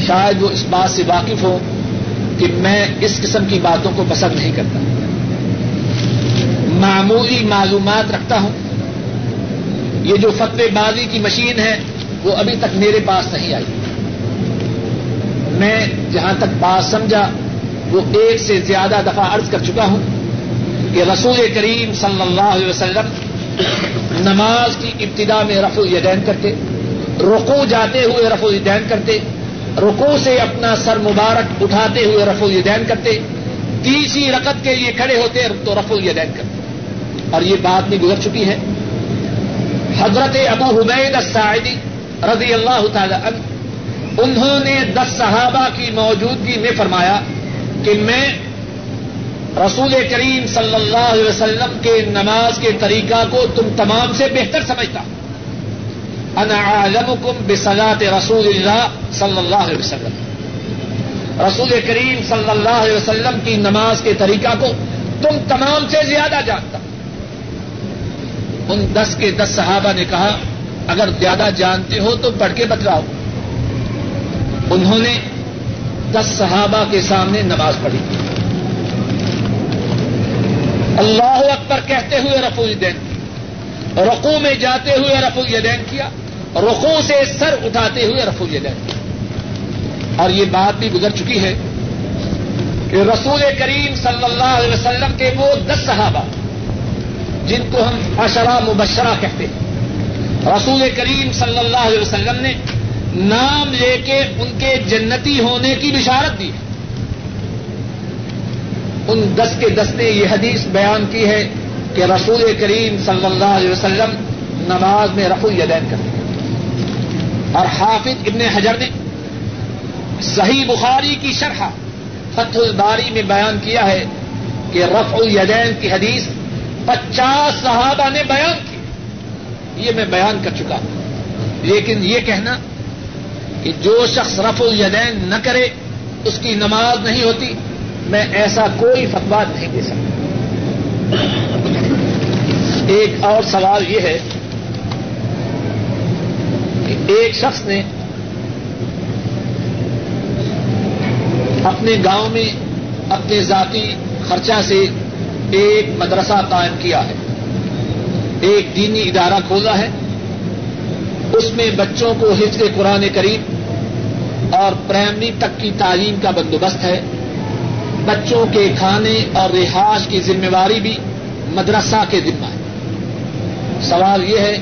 شاید وہ اس بات سے واقف ہو کہ میں اس قسم کی باتوں کو پسند نہیں کرتا۔ معمولی معلومات رکھتا ہوں۔ یہ جو فتوی بازی کی مشین ہے، وہ ابھی تک میرے پاس نہیں آئی۔ میں جہاں تک بات سمجھا، وہ ایک سے زیادہ دفعہ عرض کر چکا ہوں کہ رسول کریم صلی اللہ علیہ وسلم نماز کی ابتدا میں رفع الیدین کرتے رکو جاتے ہوئے رفع الیدین کرتے رکو سے اپنا سر مبارک اٹھاتے ہوئے رفع الیدین کرتے، تیسری رقط کے لیے کھڑے ہوتے تو رفع الیدین کرتے۔ اور یہ بات بھی گزر چکی ہے۔ حضرت ابو حمید الساعدی رضی اللہ تعالی عنہ، انہوں نے دس صحابہ کی موجودگی میں فرمایا کہ میں رسول کریم صلی اللہ علیہ وسلم کے نماز کے طریقہ کو تم تمام سے بہتر سمجھتا۔ ہوں انا عالمکم بصلاۃ رسول اللہ صلی اللہ علیہ وسلم۔ رسول کریم صلی اللہ علیہ وسلم کی نماز کے طریقہ کو تم تمام سے زیادہ جانتا۔ ان دس کے دس صحابہ نے کہا، اگر زیادہ جانتے ہو تو پڑھ کے بتلاؤ۔ انہوں نے دس صحابہ کے سامنے نماز پڑھی۔ اللہ اکبر کہتے ہوئے رفو الدین رقو میں جاتے ہوئے رفو الدین کیا رقو سے سر اٹھاتے ہوئے رفو الدین کیا اور یہ بات بھی گزر چکی ہے کہ رسول کریم صلی اللہ علیہ وسلم کے وہ دس صحابہ جن کو ہم اشرا مبشرہ کہتے ہیں۔ رسول کریم صلی اللہ علیہ وسلم نے نام لے کے ان کے جنتی ہونے کی بشارت دی۔ ہے ان دس کے دس نے یہ حدیث بیان کی ہے کہ رسول کریم صلی اللہ علیہ وسلم نماز میں رف الدین کرتے ہیں۔ اور حافظ ابن حجر نے صحیح بخاری کی شرح فتح الباری میں بیان کیا ہے کہ رف الدین کی حدیث پچاس صحابہ نے بیان کی۔ یہ میں بیان کر چکا ہوں۔ لیکن یہ کہنا کہ جو شخص رف الیدین نہ کرے، اس کی نماز نہیں ہوتی، میں ایسا کوئی فتوا نہیں دے سکتا۔ ایک اور سوال یہ ہے کہ ایک شخص نے اپنے گاؤں میں اپنے ذاتی خرچہ سے ایک مدرسہ قائم کیا ہے۔ ایک دینی ادارہ کھولا ہے۔ اس میں بچوں کو حفظ قرآن کریم اور پرائمری تک کی تعلیم کا بندوبست ہے۔ بچوں کے کھانے اور رہائش کی ذمہ داری بھی مدرسہ کے ذمہ ہے۔ سوال یہ ہے،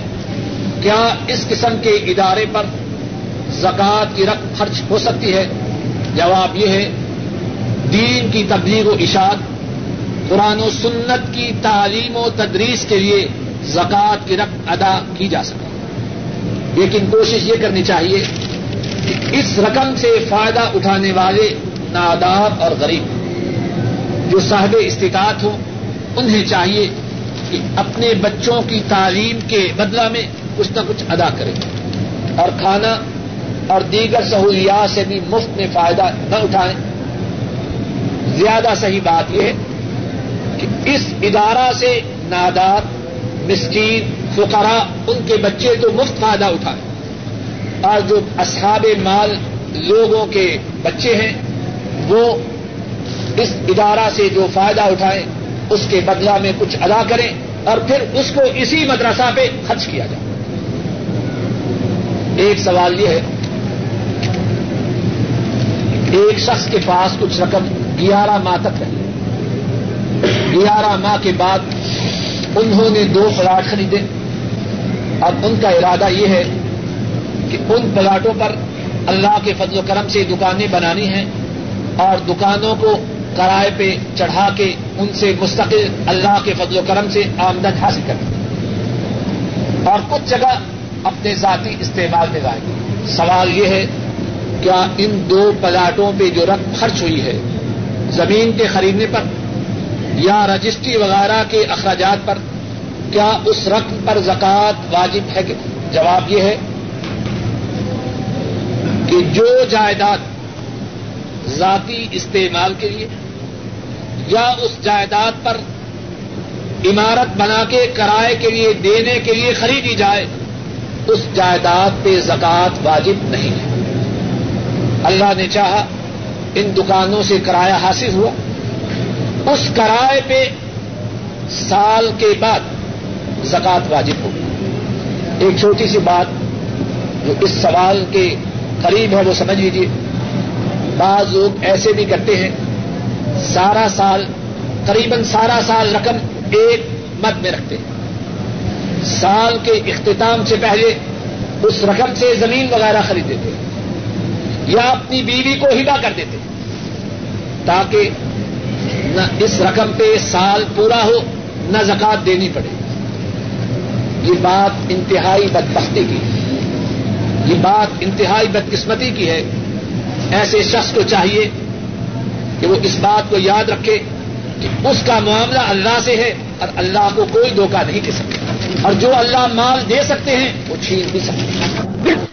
کیا اس قسم کے ادارے پر زکوٰۃ کی رقم خرچ ہو سکتی ہے؟ جواب یہ ہے، دین کی تبلیغ و اشاعت قرآن و سنت کی تعلیم و تدریس کے لیے زکوٰۃ کی رقم ادا کی جا سکے۔ لیکن کوشش یہ کرنی چاہیے کہ اس رقم سے فائدہ اٹھانے والے نادار اور غریب جو صاحب استطاعت ہوں، انہیں چاہیے کہ اپنے بچوں کی تعلیم کے بدلہ میں کچھ نہ کچھ ادا کریں۔ اور کھانا اور دیگر سہولیات سے بھی مفت میں فائدہ نہ اٹھائیں۔ زیادہ صحیح بات یہ ہے کہ اس ادارہ سے نادار، مسکین، فقرا، ان کے بچے تو مفت فائدہ اٹھائیں اور جو اصحاب مال لوگوں کے بچے ہیں، وہ اس ادارہ سے جو فائدہ اٹھائیں اس کے بدلہ میں کچھ ادا کریں اور پھر اس کو اسی مدرسہ پہ خرچ کیا جائے۔ ایک سوال یہ ہے، ایک شخص کے پاس کچھ رقم گیارہ ماہ تک ہے گیارہ ماہ کے بعد انہوں نے دو پلاٹ خریدے۔ اب ان کا ارادہ یہ ہے کہ ان پلاٹوں پر اللہ کے فضل و کرم سے دکانیں بنانی ہیں اور دکانوں کو کرائے پہ چڑھا کے ان سے مستقل اللہ کے فضل و کرم سے آمدن حاصل کریں۔ اور کچھ جگہ اپنے ذاتی استعمال میں لائیں۔ سوال یہ ہے، کیا ان دو پلاٹوں پہ جو رقم خرچ ہوئی ہے، زمین کے خریدنے پر یا رجسٹری وغیرہ کے اخراجات پر، کیا اس رقم پر زکوٰۃ واجب ہے؟ کہ جواب یہ ہے کہ جو جائیداد ذاتی استعمال کے لیے یا اس جائیداد پر عمارت بنا کے کرائے کے لیے، دینے کے لیے خریدی جائے، اس جائیداد پہ زکات واجب نہیں ہے۔ اللہ نے چاہا ان دکانوں سے کرایہ حاصل ہوا۔ اس کرائے پہ سال کے بعد زکات واجب ہوگی ایک چھوٹی سی بات جو اس سوال کے قریب ہے وہ سمجھ لیجیے بعض لوگ ایسے بھی کرتے ہیں، سارا سال، قریباً سارا سال رقم ایک مد میں رکھتے ہیں۔ سال کے اختتام سے پہلے اس رقم سے زمین وغیرہ خرید دیتے ہیں یا اپنی بیوی کو ہبا کر دیتے ہیں تاکہ نہ اس رقم پہ سال پورا ہو، نہ زکات دینی پڑے۔ یہ بات انتہائی بدبختی کی یہ بات انتہائی بدقسمتی کی ہے۔ ایسے شخص کو چاہیے کہ وہ اس بات کو یاد رکھے کہ اس کا معاملہ اللہ سے ہے اور اللہ کو کوئی دھوکہ نہیں دے سکتا۔ اور جو اللہ مال دے سکتے ہیں، وہ چھین بھی سکتے ہیں۔